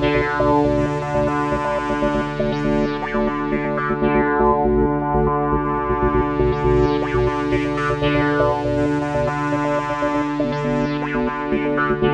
Meow. Música